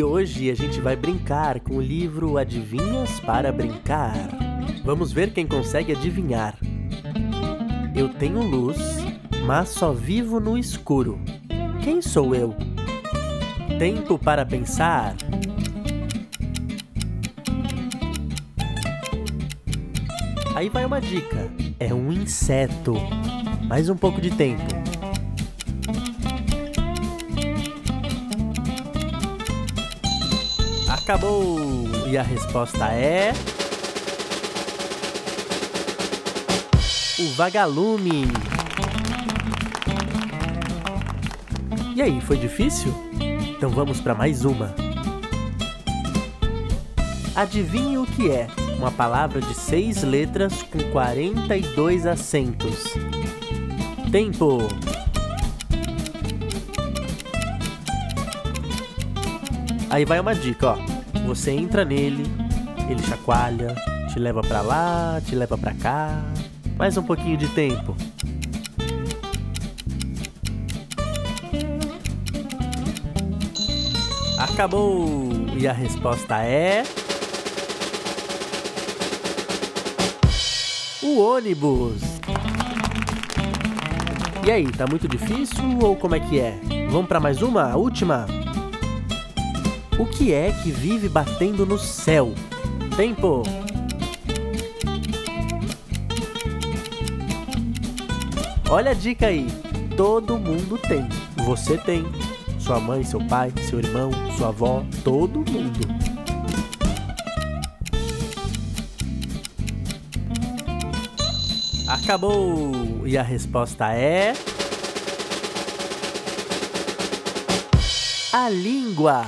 hoje a gente vai brincar com o livro Adivinhas para Brincar. Vamos ver quem consegue adivinhar. Eu tenho luz, mas só vivo no escuro. Quem sou eu? Tempo para pensar. Aí vai uma dica: é um inseto. Mais um pouco de tempo. Acabou! E a resposta é. O vagalume. E aí, foi difícil? Então vamos para mais uma. Adivinhe o que é uma palavra de seis letras com 42 acentos. Tempo! Aí vai uma dica, ó. Você entra nele, ele chacoalha, te leva pra lá, te leva pra cá. Mais um pouquinho de tempo. Acabou! E a resposta é. O ônibus! E aí, tá muito difícil ou como é que é? Vamos para mais uma? A última? O que é que vive batendo no céu? Tempo! Olha a dica aí. Todo mundo tem. Você tem. Sua mãe, seu pai, seu irmão, sua avó, todo mundo. Acabou! E a resposta é. A língua!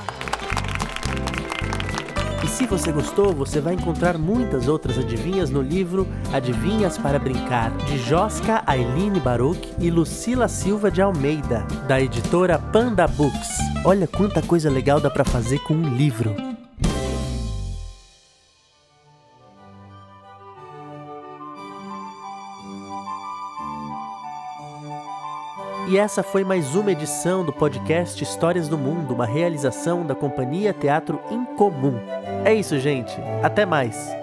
Se você gostou, você vai encontrar muitas outras adivinhas no livro Adivinhas para Brincar, de Josca Ailine Baruch e Lucila Silva de Almeida, da editora Panda Books. Olha quanta coisa legal dá para fazer com um livro. E essa foi mais uma edição do podcast Histórias do Mundo, uma realização da Companhia Teatro Incomum. É isso, gente. Até mais.